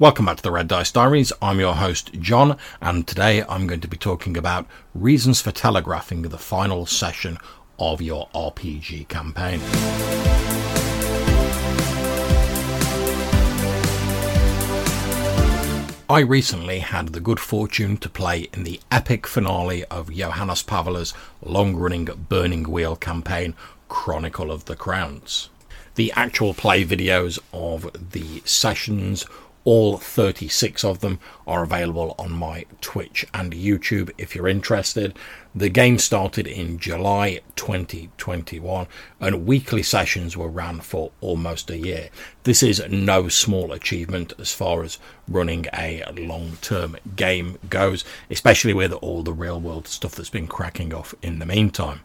Welcome back to the Red Dice Diaries. I'm your host, John, and today I'm going to be talking about reasons for telegraphing the final session of your RPG campaign. I recently had the good fortune to play in the epic finale of Johannes Pavela's long running Burning Wheel campaign, Chronicle of the Crowns. The actual play videos of the sessions all 36 of them are available on my Twitch and YouTube if you're interested. The game started in July 2021 and weekly sessions were ran for almost a year. This is no small achievement as far as running a long term game goes, especially with all the real world stuff that's been cracking off in the meantime.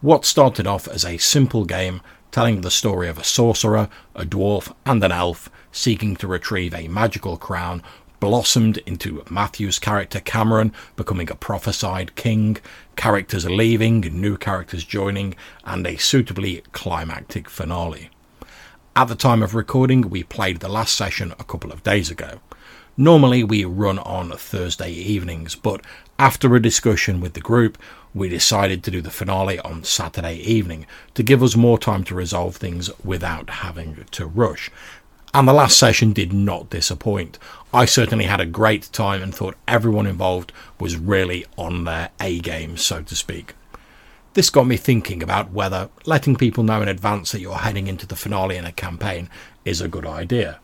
What started off as a simple game telling the story of a sorcerer, a dwarf, and an elf seeking to retrieve a magical crown blossomed into Matthew's character Cameron becoming a prophesied king, characters leaving, new characters joining, and a suitably climactic finale. At the time of recording, we played the last session a couple of days ago. Normally, we run on Thursday evenings, but after a discussion with the group, we decided to do the finale on Saturday evening to give us more time to resolve things without having to rush. And the last session did not disappoint. I certainly had a great time and thought everyone involved was really on their A game, so to speak. This got me thinking about whether letting people know in advance that you're heading into the finale in a campaign is a good idea.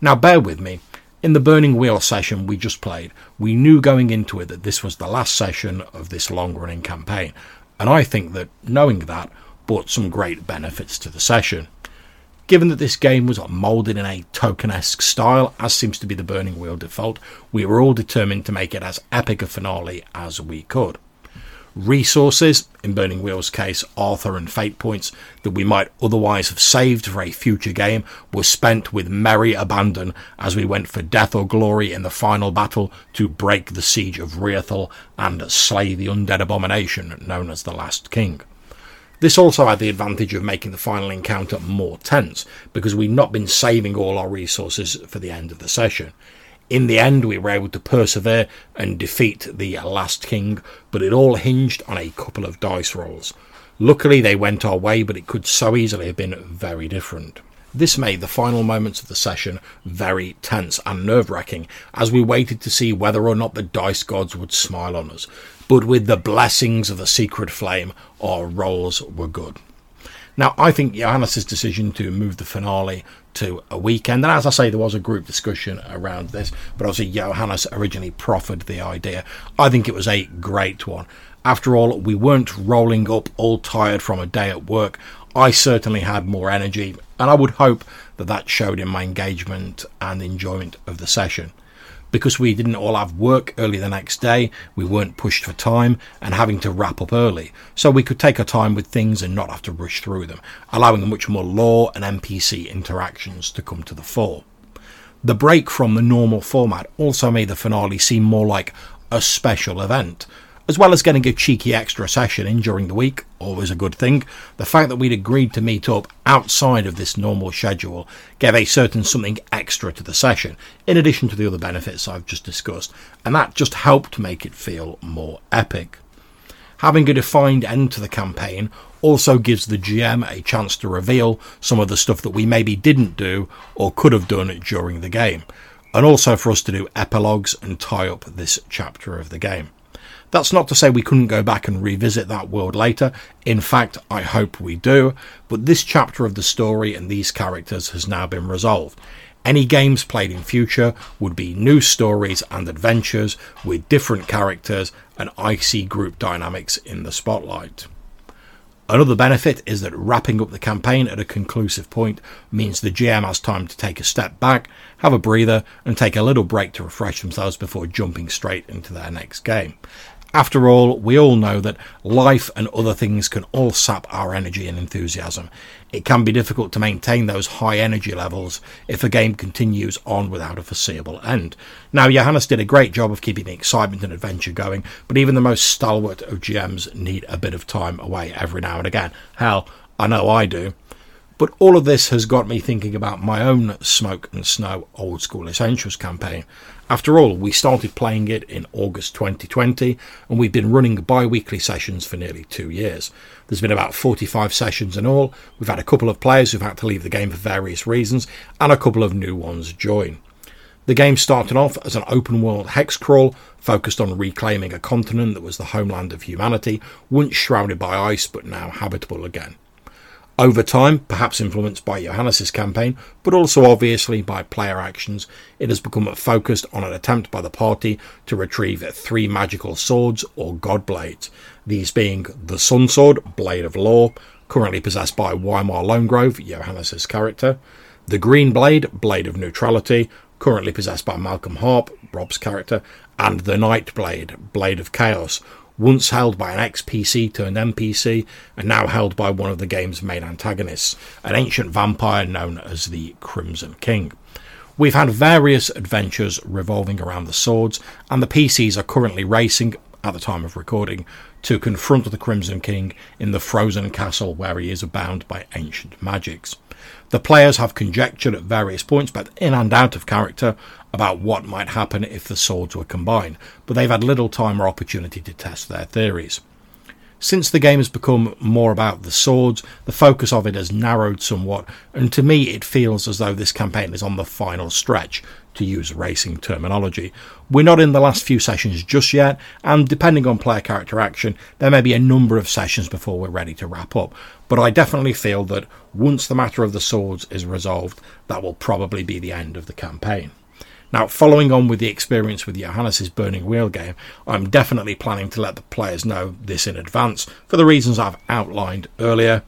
Now, bear with me, in the Burning Wheel session we just played, we knew going into it that this was the last session of this long running campaign, and I think that knowing that brought some great benefits to the session. Given that this game was moulded in a Tolkienesque style, as seems to be the Burning Wheel default, we were all determined to make it as epic a finale as we could. Resources, in Burning Wheel's case, Artha and fate points that we might otherwise have saved for a future game, were spent with merry abandon as we went for death or glory in the final battle to break the siege of Reathel and slay the undead abomination known as the Last King. This also had the advantage of making the final encounter more tense, because we'd not been saving all our resources for the end of the session. In the end, we were able to persevere and defeat the last king, but it all hinged on a couple of dice rolls. Luckily, they went our way, but it could so easily have been very different. This made the final moments of the session very tense and nerve wracking as we waited to see whether or not the dice gods would smile on us. But with the blessings of the secret flame, our rolls were good. Now, I think Johannes' decision to move the finale to a weekend, and as I say, there was a group discussion around this, but obviously Johannes originally proffered the idea. I think it was a great one. After all, we weren't rolling up all tired from a day at work. I certainly had more energy, and I would hope that that showed in my engagement and enjoyment of the session because we didn't all have work early the next day, we weren't pushed for time and having to wrap up early. So we could take our time with things and not have to rush through them, allowing much more lore and NPC interactions to come to the fore. The break from the normal format also made the finale seem more like a special event, as well as getting a cheeky extra session in during the week, always a good thing, the fact that we'd agreed to meet up outside of this normal schedule gave a certain something extra to the session, in addition to the other benefits I've just discussed, and that just helped make it feel more epic. Having a defined end to the campaign also gives the GM a chance to reveal some of the stuff that we maybe didn't do or could have done during the game, and also for us to do epilogues and tie up this chapter of the game. That's not to say we couldn't go back and revisit that world later. In fact, I hope we do. But this chapter of the story and these characters has now been resolved. Any games played in future would be new stories and adventures with different characters and IC group dynamics in the spotlight. Another benefit is that wrapping up the campaign at a conclusive point means the GM has time to take a step back, have a breather, and take a little break to refresh themselves before jumping straight into their next game. After all, we all know that life and other things can all sap our energy and enthusiasm. It can be difficult to maintain those high energy levels if a game continues on without a foreseeable end. Now, Johannes did a great job of keeping the excitement and adventure going, but even the most stalwart of GMs need a bit of time away every now and again. Hell, I know I do. But all of this has got me thinking about my own Smoke and Snow Old School Essentials campaign. After all, we started playing it in August 2020 and we've been running bi weekly sessions for nearly two years. There's been about 45 sessions in all. We've had a couple of players who've had to leave the game for various reasons and a couple of new ones join. The game started off as an open world hex crawl focused on reclaiming a continent that was the homeland of humanity, once shrouded by ice but now habitable again. Over time, perhaps influenced by Johannes' campaign, but also obviously by player actions, it has become focused on an attempt by the party to retrieve three magical swords or god blades, these being the Sun Sword, Blade of Law, currently possessed by Weimar Lonegrove, Johannes' character, the Green Blade, Blade of Neutrality, currently possessed by Malcolm Harp, Rob's character, and the Night Blade, Blade of Chaos, once held by an ex PC turned NPC, and now held by one of the game's main antagonists, an ancient vampire known as the Crimson King. We've had various adventures revolving around the swords, and the PCs are currently racing, at the time of recording, to confront the Crimson King in the frozen castle where he is bound by ancient magics. The players have conjectured at various points, both in and out of character, about what might happen if the swords were combined, but they've had little time or opportunity to test their theories. Since the game has become more about the swords, the focus of it has narrowed somewhat, and to me it feels as though this campaign is on the final stretch, to use racing terminology. We're not in the last few sessions just yet, and depending on player character action, there may be a number of sessions before we're ready to wrap up. But I definitely feel that once the matter of the swords is resolved, that will probably be the end of the campaign. Now, following on with the experience with Johannes' Burning Wheel game, I'm definitely planning to let the players know this in advance for the reasons I've outlined earlier.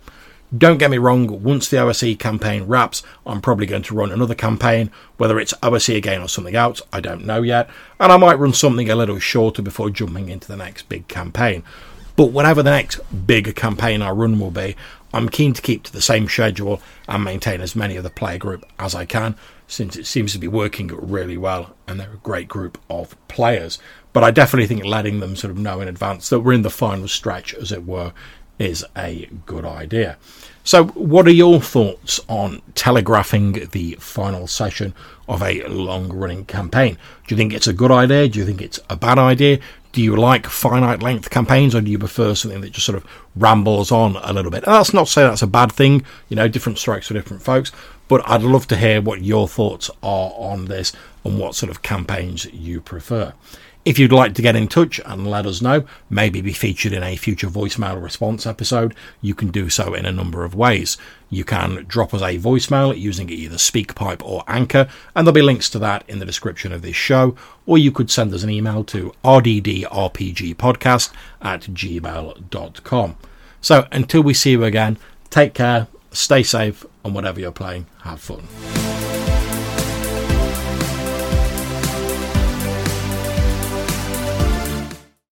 Don't get me wrong, once the OSE campaign wraps, I'm probably going to run another campaign, whether it's OSE again or something else, I don't know yet, and I might run something a little shorter before jumping into the next big campaign. But whatever the next big campaign I run will be, I'm keen to keep to the same schedule and maintain as many of the player group as I can, since it seems to be working really well and they're a great group of players. But I definitely think letting them sort of know in advance that we're in the final stretch, as it were, is a good idea. So, what are your thoughts on telegraphing the final session of a long running campaign? Do you think it's a good idea? Do you think it's a bad idea? Do you like finite length campaigns or do you prefer something that just sort of rambles on a little bit? And that's not to say that's a bad thing, you know, different strokes for different folks, but I'd love to hear what your thoughts are on this and what sort of campaigns you prefer. If you'd like to get in touch and let us know, maybe be featured in a future voicemail response episode, you can do so in a number of ways. You can drop us a voicemail using either SpeakPipe or Anchor, and there'll be links to that in the description of this show, or you could send us an email to rddrpgpodcast at gmail.com. So until we see you again, take care, stay safe, and whatever you're playing, have fun.